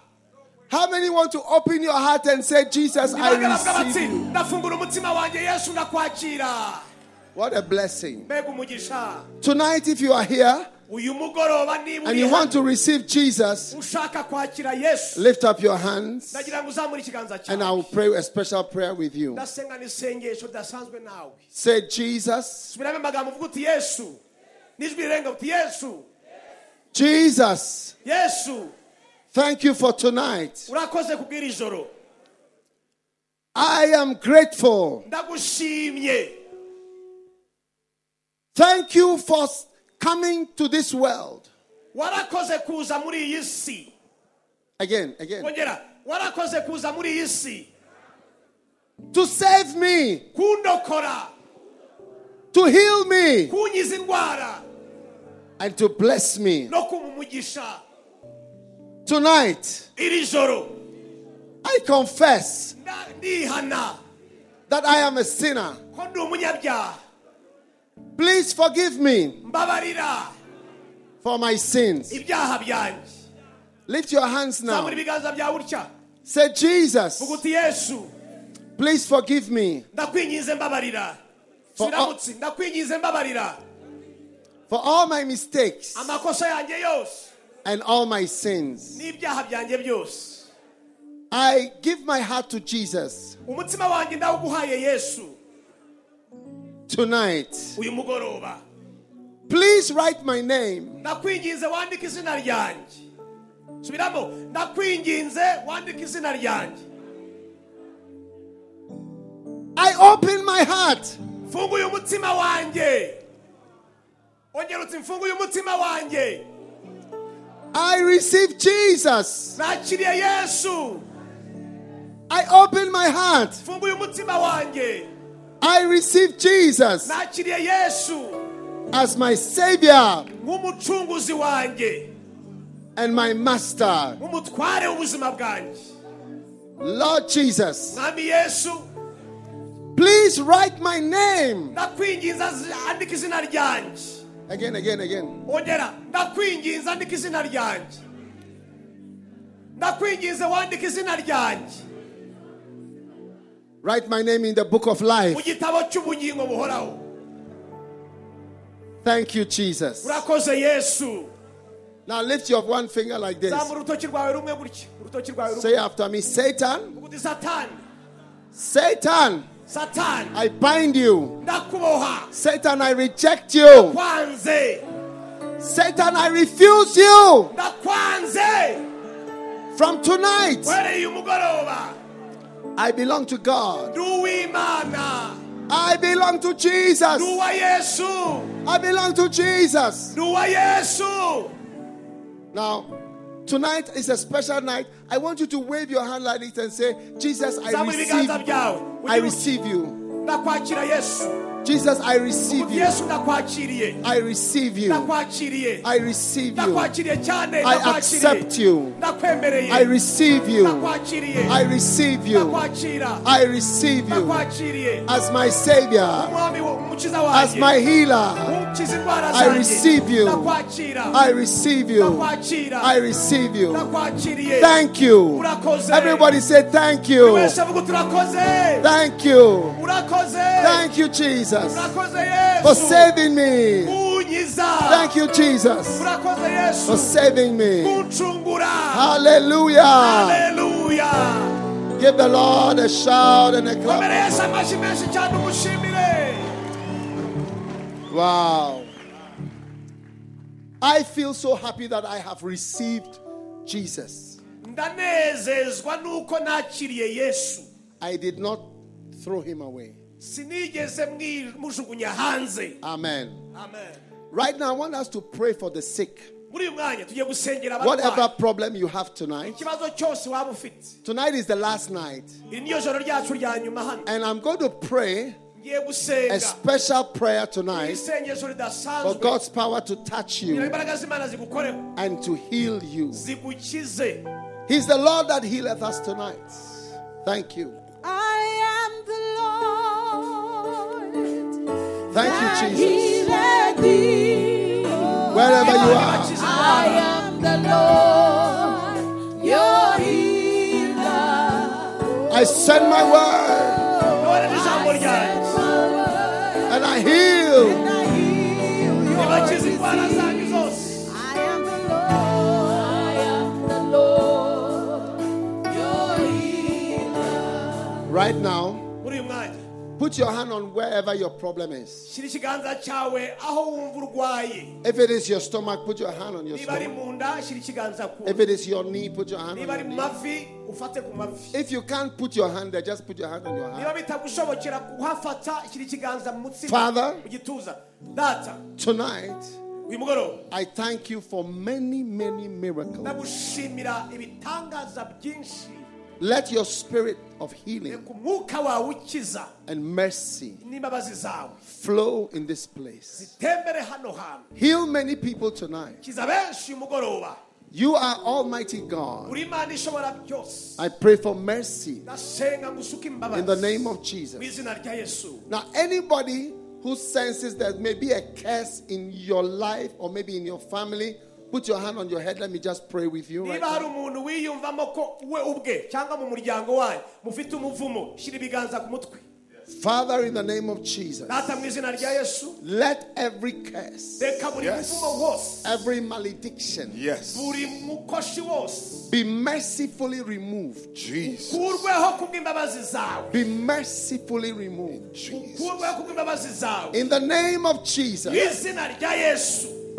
How many want to open your heart and say, Jesus, I bangahe bavuga bati receive you? ndafungura umutima wanjye yesu ndakwakira What a blessing. Tonight, if you are here uyu mugoroba niba and you want to receive Jesus, ushaka kwakira yesu. lift up your hands ndagira ngo uzamure ikiganza and I will pray a special prayer with you. ndasenga n'isengesho ridasanzwe nawe. Say, Jesus, subiramo amagambo uvuga uti yesu. N'ijwi rirenga uti yesu. Jesus, yesu thank you for tonight. urakoze kubwira ijoro I am grateful. ndagushimye Thank you for coming to this world. warakoze kuza muri iyi si Again, again. kongera warakoze kuza muri iyi si To save me, kundokora to heal me, kunkiza indwara and to bless me. no kumpa umugisha Tonight, I confess that I am a sinner. ko ndi umunyabyaha Please forgive me for my sins. Lift your hands now. zamura ibiganza byawe utya Say, Jesus, vuga uti yesu. please forgive me For- mbabarira for all my mistakes. Amakosa yanjye yose and all my sins. n'ibyaha byanjye byose. I give my heart to Jesus. Umutima wanjye ndawuguhaye yesu. Tonight. Please write my name. Ndakwinginze wandike izina ryanjye. Subiramo ndakwinginze wandike izina ryanjye. I open my heart. Mfunguye umutima wanjye. Ongera uti mfunguye umutima wanjye I receive Jesus. I open my heart. mfunguye umutima wanjye I receive Jesus as my Savior and my Master. nk'umutware w'ubuzima bwanjye Lord Jesus, please write my name. Ndakwinginze andika izina ryanjye Again, again, again. ongera ndakwinginze andika izina ryanjye ndakwinginze wandika izina ryanjye Write my name in the book of life. gitabo cy'ubugingo buhoraho. Thank you, Jesus. Now lift your one finger like this. zamura urutoki rwawe rumwe gutya. Urutoki rwawe rumwe. Say after me Satan, satani Satan, I bind you. Satan, I reject you. Satan, I refuse you. From tonight, wereye uyu mugoroba I belong to God. I belong to Jesus. ndi uwa yesu I belong to Jesus. ndi uwa yesu Now, tonight is a special night. I want you to wave your hand like this and say, Jesus, I receive you. I receive you. Jesus, I receive you. I receive you. I receive you. I accept you. I receive you. I receive you. I receive you as my Savior, umwami wo- umukiza as my healer. I receive you. I receive you. I receive you. Thank you. Everybody say thank you. wese avuga uti urakoze Thank you. Thank you, Jesus, urakoze for saving me. Thank you, Jesus, for saving me. Hallelujah. Hallelujah. Give the Lord a shout and a clap. yesu amashyi menshi cyane umushimire Wow. I feel so happy that I have received Jesus. ndanezezwa nuko nakiriye yesu I did not throw him away. Sinigeze mujugunya hanze Amen. amen Right now, I want us to pray for the sick. muri uyu mwanya tugiye gusengera Whatever problem you have tonight, ikibazo cyose waba ufite tonight is the last night. iri niyo joro ryacu rya nyuma hano And I'm going to pray a special prayer tonight for God's power to touch you imbaraga z'imana zigukoreho and to heal you. He's the Lord that healeth us tonight. Thank you. Thank you, Jesus. Wherever you are. I am the Lord, your healer. I send my word nohereza ijambo ryanjye and I heal. nibakiza indwara zanyu zose I am the Lord, I am the Lord, your healer. Right now, muri uyu mwanya put your hand on wherever your problem is. shyira ikiganza cyawe aho wumva urwaye If it is your stomach, put your hand on your stomach. mu nda shyira ikiganza ku If it is your knee, put your hand on your knee. mavi ufate ku mavi If you can't put your hand there, just put your hand on your hand. bitagushobokera kuhafata shyira ikiganza mu mutsima Father. mu gituza data Tonight, I thank you for many, many miracles. Ndagushimira ibitangaza byinshi Let your spirit of healing reka umwuka wawe ukiza and mercy flow in this place. zitembere hano hantu Heal many people tonight. kiza benshi uyu mugoroba You are Almighty God. uri imana ishobora byose I pray for mercy ndasenga ngo usuke in the name of Jesus. izina rya yesu Now, anybody who senses there may be a curse in your life or maybe in your family, put your hand on your head. Let me just pray with you right niba hari now. umuntu wiyumvamo ko we ubwe cyangwa mu muryango wanyu mufite umuvumo shyira ibiganza ku mutwe Father, in the name of Jesus, data mu izina rya yesu let every curse, Yes. every malediction Yes. buri mukoshi wose be mercifully removed. Jesus. kurweho kubw'imbabazi zawe Be mercifully removed. Jesus. kurweho kubw'imbabazi zawe In the name of mu Jesus,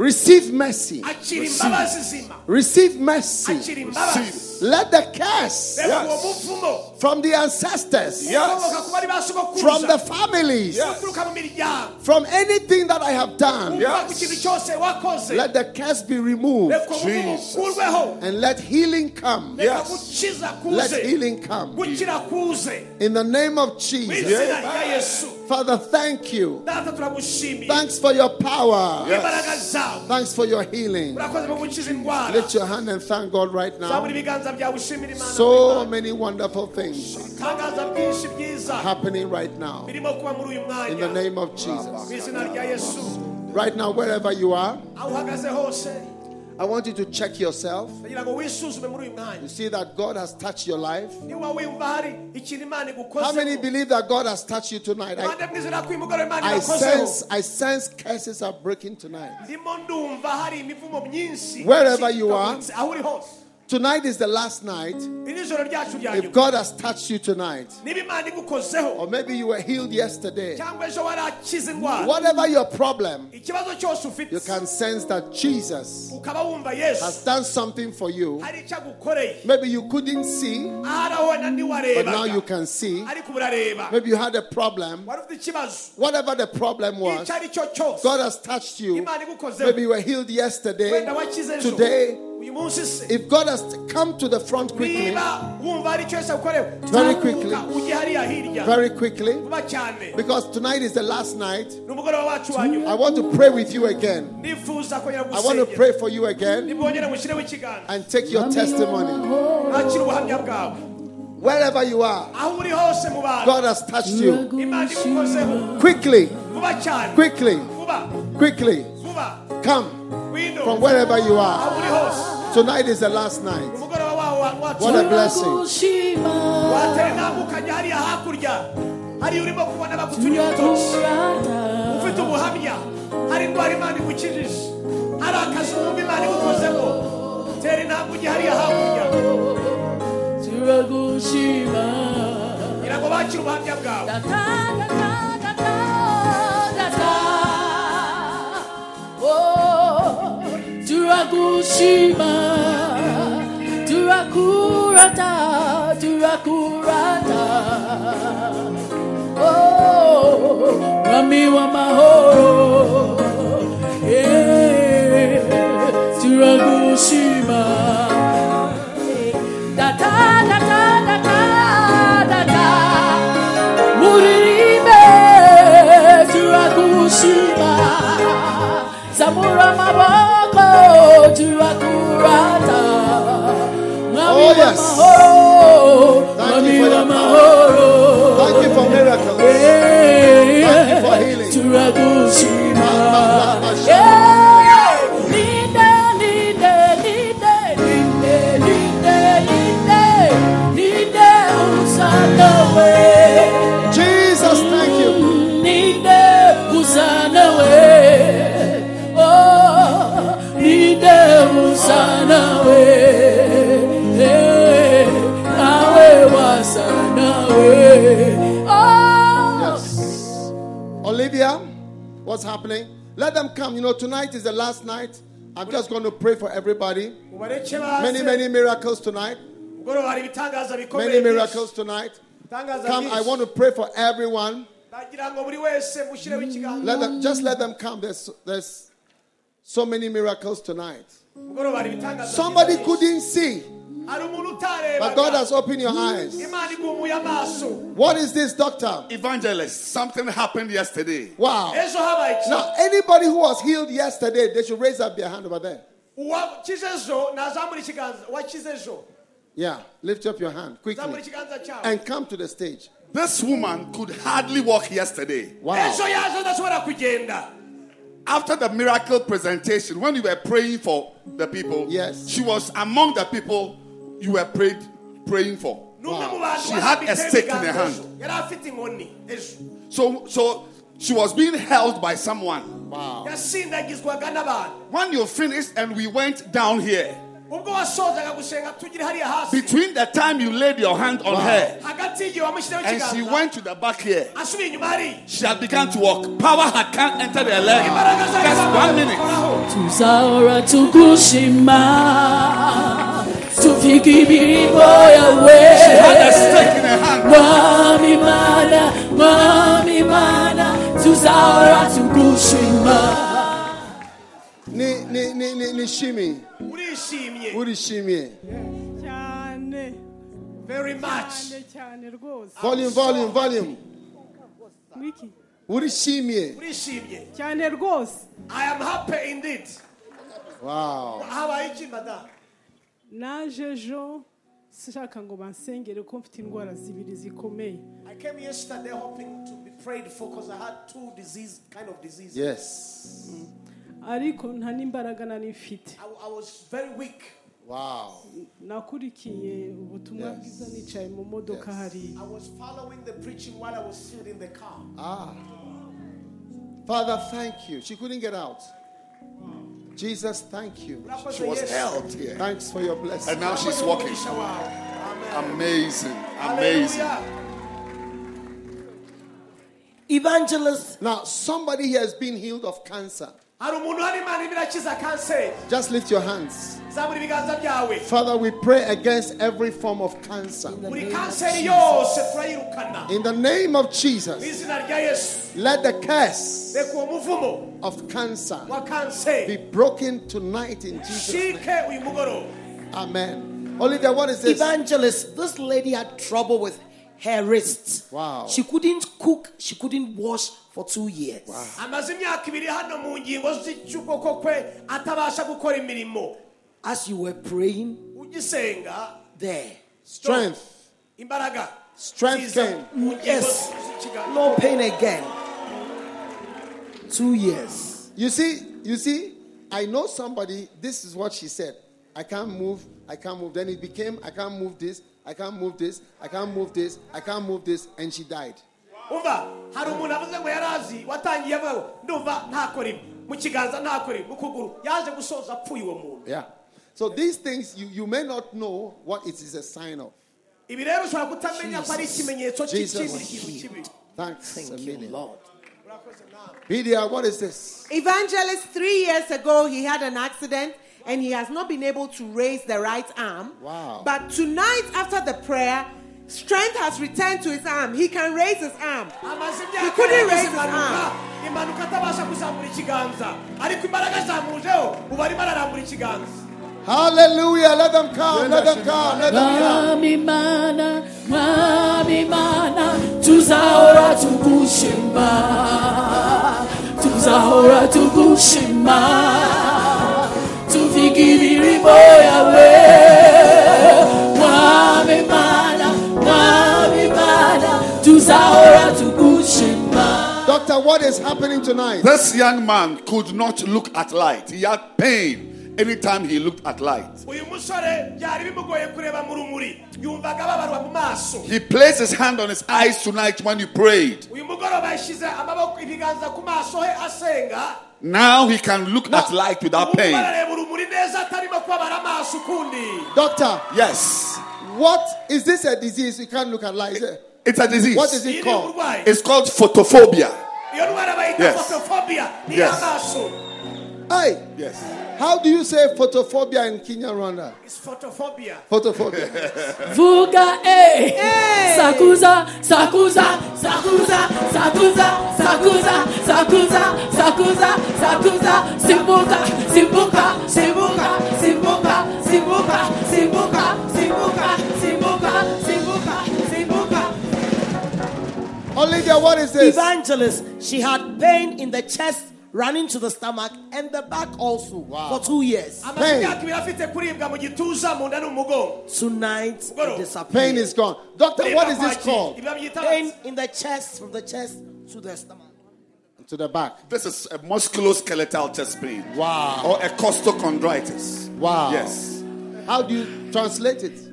izina rya yesu receive mercy. akira imbabazi Receive mercy. Akira imbabazi Let the curse reka uwo muvumo from the ancestors, ukomoka ku bari from the families, uturuka mu miryango. from anything that I have done, uva ku kintu cyose wakoze. Let the curse be removed. Jesus. and let healing come. Yes. Let healing come. gukira In the name of Jesus. izina Father, thank you. Thanks for your power. imbaraga Thanks for your healing. urakoze mu gukiza indwara. Lift your hand and thank God right now. So many wonderful things happening right now. In the name of Jesus. Right now, wherever you are, I want you to check yourself. You see that God has touched your life. How many believe that God has touched you tonight? I, I sense, I sense curses are breaking tonight. Wherever you are. Icikaguritse, aho uri hose Tonight is the last night. iri joro ryacu rya If God has touched you tonight, niba imana igukozeho or maybe you were healed yesterday, cyangwa ejo warakize indwara whatever your problem, ikibazo cyose ufite you can sense that Jesus ukaba wumva yesu has done something for you. hari icyo agukoreye Maybe you couldn't see, ahari aho wenda but now you can see. Maybe you had a problem. wari ufite ikibazo Whatever the problem was, icyo ari cyo cyose God has touched you. Maybe you were healed yesterday, wenda wakize ejo today. Uyu munsi se. If God has come to the front quickly, niba wumva hari icyo yose agukorewe Very quickly. ujye hariya hirya. Very quickly, because tonight is the last night, ni umugoroba wacu wa nyuma. I want to pray with you again. I want to pray for you again nibwongere mushyireho ikiganza and take your testimony. nakira ubuhamya bwawe. Wherever you are, aho uri hose mu bantu. God has touched you. Quickly, quickly, quickly, come. wino from wherever you are. aho uri hose Tonight is the last night. umugoroba wawe wa- wacu What a blessing. Turagushima, watera intambwe ukajya hariya hakurya. Hariya urimo kubona bagutunye urutoki ufite ubuhamya. Hari indwara imana igukijije. Hari akazi wumva imana igukozeho. Tera intambwe ujye hariya hakurya. Turagushima. kugira ngo bakire ubuhamya bwawe turagushima. Turakurata, turakurata. Oh, Mwami wa mahoro. Yeah, turagushima. Da da da da da da da da. Muririmbe turagushima. Zamura. Mwami Oh, yes. Thank you for your mahoro. Thank you for miracles. Thank you for healing. What's happening? Let them come. You know, tonight is the last night. I'm just going to pray for everybody. Many, many miracles tonight. Many miracles tonight. Come, I want to pray for everyone. Let them just let them come. There's there's so many miracles tonight. Somebody couldn't see, but God has opened your eyes. imana igumuye amaso What is this, doctor? Evangelist, something happened yesterday. Wow. ejo habaye iki Now, anybody who was healed yesterday, they should raise up their hand over there. uwakize ejo nazamura ikiganza uwakize ejo Yeah, lift up your hand quickly and come to the stage. This woman could hardly walk yesterday. Wow. ejo yaje adashobora kugenda After the miracle presentation, when we were praying for the people, Yes. she was among the people you were prayed, praying for. bantu She had a stick in her hand. ejo. yari afite inkoni ejo So, so she was being held by someone. Wow. When you finished and we went down here, ubwo wasozaga gusenga tugire hariya hasi between the time you laid your hand on her hagati y'igihe wamushyizeho and she ikiganza went to the back here, asubiye inyuma hariya she had begun to walk. Power had can't enter her leg. Just one minute. gukoraho. tuzahora tugushima tufike imirimo She had ni, ni, ni, ni shimi. urishimye. Cyane very much. Cyane cyane rwose. Volume, volume, volume. wiki Uri urishimye. Cyane rwose. I am happy indeed. Wow. habaye iki madamu naje ejo nshaka ngo bansengere ko mfite indwara zibiri zikomeye. I came yesterday hoping to be prayed for because I had two disease kind of diseases. Yes. Mm. Ariko nta n'imbaraga nari mfite I, I was very weak. Wow. nakurikiye ubutumwa bwiza nicaye mu modoka hariya I was following the preaching while I was still in the car. Ah. Father, thank you. She couldn't get out. Jesus, thank you. She was held here. Thanks for your blessing. And now she's walking. Amazing. Amazing. Evangelist, Now, somebody here has been healed of cancer. Hari umuntu hano imana irimo irakiza kanseri Just lift your hands. zamura ibiganza byawe Father, we pray against every form of cancer. buri kanseri yose turayirukana In the name of Jesus, izina rya yesu let the curse reka uwo muvumo of cancer be broken tonight in Jesus' name. shike uyu mugoroba Amen. Olivia, what is this? evangelist, this lady had trouble with her wrists. Wow. She couldn't cook, she couldn't wash for two years. Wow. imyaka ibiri hano mu ngingo z'icy'ukuboko kwe atabasha gukora imirimo As you were praying ugisenga there, Strength. imbaraga Strength ziza came. Yes. no pain again. Two years. You see, you see, I know somebody, this is what she said. I can't move, I can't move. Then it became, I can't move this, I can't move this, I can't move this, I can't move this, and she died. umva hari umuntu avuze ngo yari azi watangiye avuga ngo ndumva ntakora ibi mu kiganza ntakora ibi mu kuguru yaje gusoza apfuye uwo muntu Yeah. So these things, you, you may not know what it is a sign of. ibi rero ushobora kutamenya ko ari Jesus. ikimenyetso Jesus. cy'ikindi kintu kibi Thanks a Thank you, million. Lord. Lydia, what is this? Evangelist, three years ago, he had an accident and he has not been able to raise the right arm. Wow. But tonight, after the prayer, strength has returned to his arm. He can raise his arm. He couldn't raise his arm. impanuka atabasha kuzamura ikiganza ariko imbaraga zamujeho ubu arimo ararambura ikiganza Hallelujah. Let them come. Let them come. Let them come. Imirimo yawe mwami mana mwami mana tuzahora tugushima Doctor, what is happening tonight? This young man could not look at light. He had pain anytime he looked at light. uyu musore byari bimugoye kureba mu rumuri yumvaga ababarwa mu maso He placed his hand on his eyes tonight when he prayed. Now he can look no. at light without pain. Doctor. Yes. What is this a disease? You can't look at light. It, it's a disease. What is it called? It's called photophobia. Yes. Yes iy'amaso Hey, Yes. how do you say photophobia in Kinyarwanda? It's photophobia Photophobia. Vuga eh. Sakuza, sakuza, sakuza, sakuza, sakuza, sakuza, sakuza, sakuza, simbuka, simbuka, simbuka, simbuka, simbuka, simbuka, simbuka, simbuka, simbuka, simbuka. Olivia, what is this? Evangelist, she had pain in the chest, running to the stomach, and the back also for two years. amaze Pain. imyaka ibiri afite kuribwa mu gituza mu nda n'umugongo Tonight, it Pain disappeared. Pain is gone. Doctor, what is this called? kwaki, ibyo byita Pain in the chest, from the chest to the stomach. To the back. This is a musculoskeletal chest pain. Wow. Or a costochondritis. Wow. Yes. How do you translate it?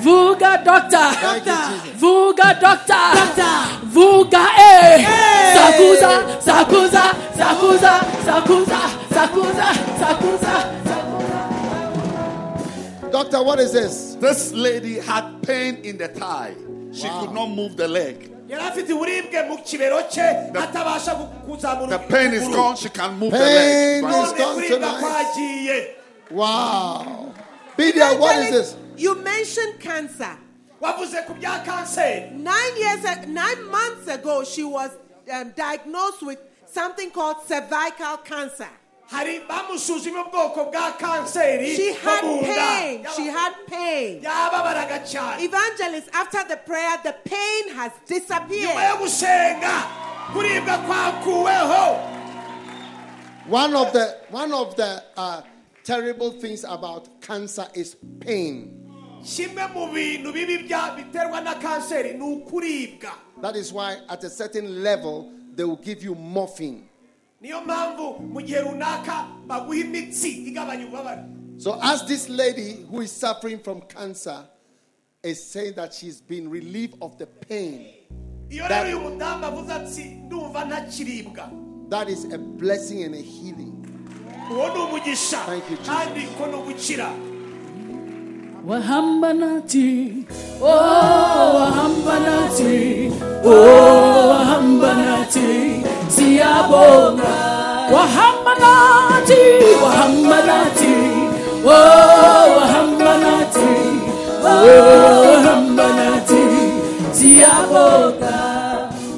Vulgar doctor. Vulgar doctor. Vulgar eh. Sakuza, sakuza, sakuza, sakuza, sakuza, sakuza. Doctor, what is this? This lady had pain in the thigh. She wow. could not move the leg. The, the pain is gone. She can move pain the leg. Pain is gone tonight. Wow. Be. What is this? You mentioned cancer. wavuze ku bya kanseri Nine years, nine months ago, she was um, diagnosed with something called cervical cancer. hari bamusuzumye ubwoko bwa kanseri She had pain. She had pain. Evangelist, after the prayer, the pain has disappeared. yo gusenga kuribwa kwakuweho One of the one of the uh, terrible things about cancer is pain. Kimwe mu bintu bibi biterwa na kanseri ni ukuribwa That is why at a certain level they will give you morphine. niyo mpamvu mu gihe runaka baguha imitsi igabanya ububabare So as this lady who is suffering from cancer is saying that she's been relieved of the pain, iyo rero uyu mudamu avuze ati ndumva ntakiribwa that is a blessing and a healing. uwo ni umugisha Thank you, Jesus wahamba nati oh wahamba nati oh wahamba nati siyabonga wahamba nati wahamba nati oh wahamba nati oh wahamba nati siyabonga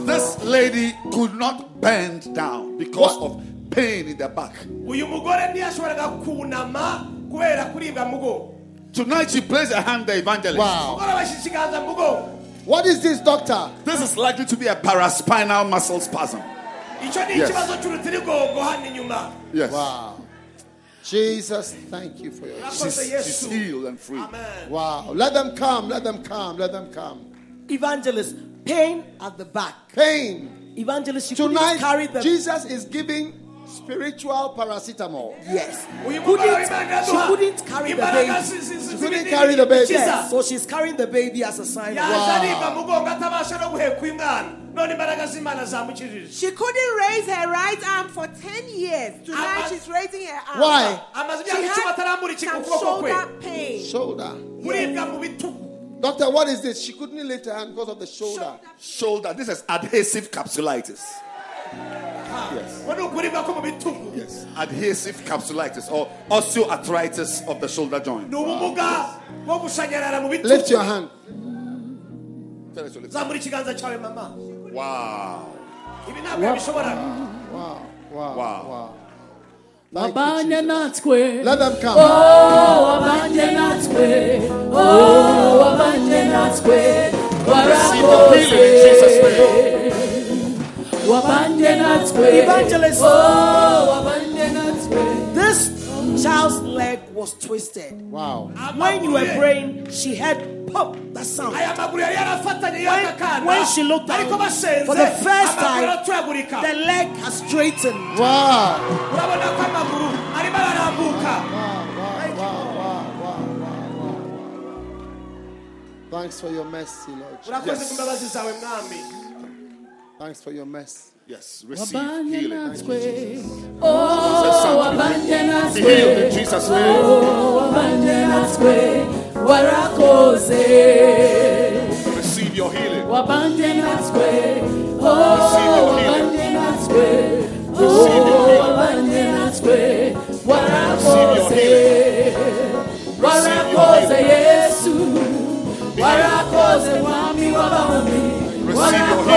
this lady could not bend down because what? of pain in the back uyu mugore ntiyashoboraga kunama kubera kuribwa mugo. Tonight she placed a hand the evangelist. Wow. umugore abashyize ikiganza mu mugongo What is this, doctor? This is likely to be a paraspinal muscle spasm. icyo ni Yes. ikibazo cy'urutirigongo hano inyuma Yes. Wow. Jesus, thank you for your. urakoze She's, she's healed and free. amen Wow. Let them come. Let them come. Let them come. Evangelist, pain at the back. Pain. Evangelist, you Tonight, carry the Jesus is giving spiritual paracetamol. yes. Couldn't, she couldn't carry the baby. zi- zi- zi- couldn't carry the baby. Yes, so she's carrying the baby as a sign. of yaje aribwa mu mugongo atabasha no guheka uyu mwana none imbaraga z'imana zamukijije She couldn't raise her right arm for 10 years. Tonight Ama- she's raising her arm. Why? She imyaka icumi atarambura had some shoulder pain. Shoulder. kuribwa Doctor, what is this? She couldn't lift her hand because of the shoulder. Shoulder. This is adhesive capsulitis. Yes. Yes. Adhesive capsulitis or osteoarthritis of the shoulder joint. Wow. Lift your hand. Wow. Wow. Wow. Wow. wow. Like abanye nathwe let them come oh abanye nathwe oh abanye nathwe warabo jesus name evangelist. This child's leg was twisted. Wow. When you were praying she had pop that sound. When, when she looked at him, for the first time the leg has straightened. Wow. Wow Thanks for your mercy, Lord. Yes. Thanks for your mess. Yes, receive healing. Oh, abandoned Be healed in Jesus' name. Oh, abandoned Receive your healing. Oh, abandoned Oh, abandoned Receive your healing. Receive your healing.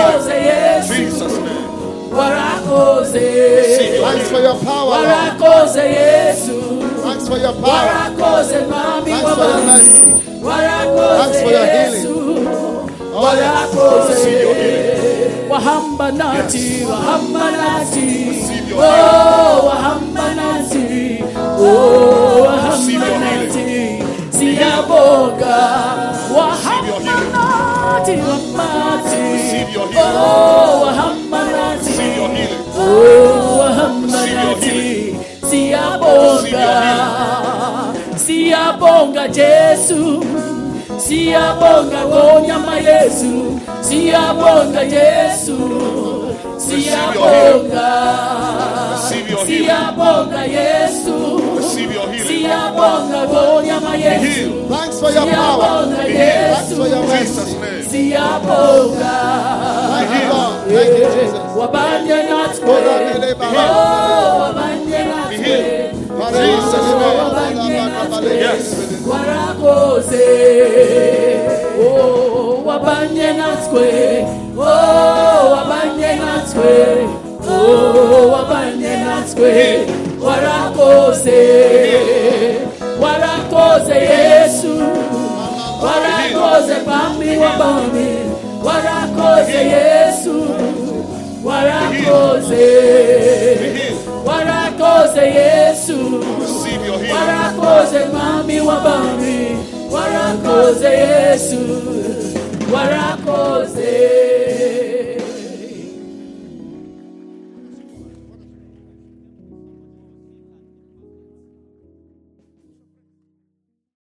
Warakoze healing. yesu Jesus' name. warakoze Thanks for your power, warakoze yesu Thanks for your power. warakoze Thanks for your mercy. warakoze Thanks for your healing. Oh, yes. warakoze Receive your healing. wahamba nati oh, wahamba nati oh wahamba nati oh wahamba nati siyaboga. Nati wamati Receive your healing. oh wahamba nati Receive your healing. oh your nati healing. siyabonga siyabonga Jesu. Siyabonga ngonyama Yesu siyabonga Yesu. Siyabonga siyabonga Yesu Receive your healing. siyabonga ngonyama Thanks for your power. Thanks for your mercy. Jesus' name. siyabonga Thank you, Lord. Thank you, Jesus. wabanye natwe Ora mele bara. oh wabanye natwe Jesus' Yes. oh wabanye natwe oh wabanye natwe oh wabanye natwe warakoze warakoze yesu. Warakoze bami wa bami warakoze yesu. Warakoze warakoze yesu. Warakoze mwami wa bami warakoze yesu. Warakoze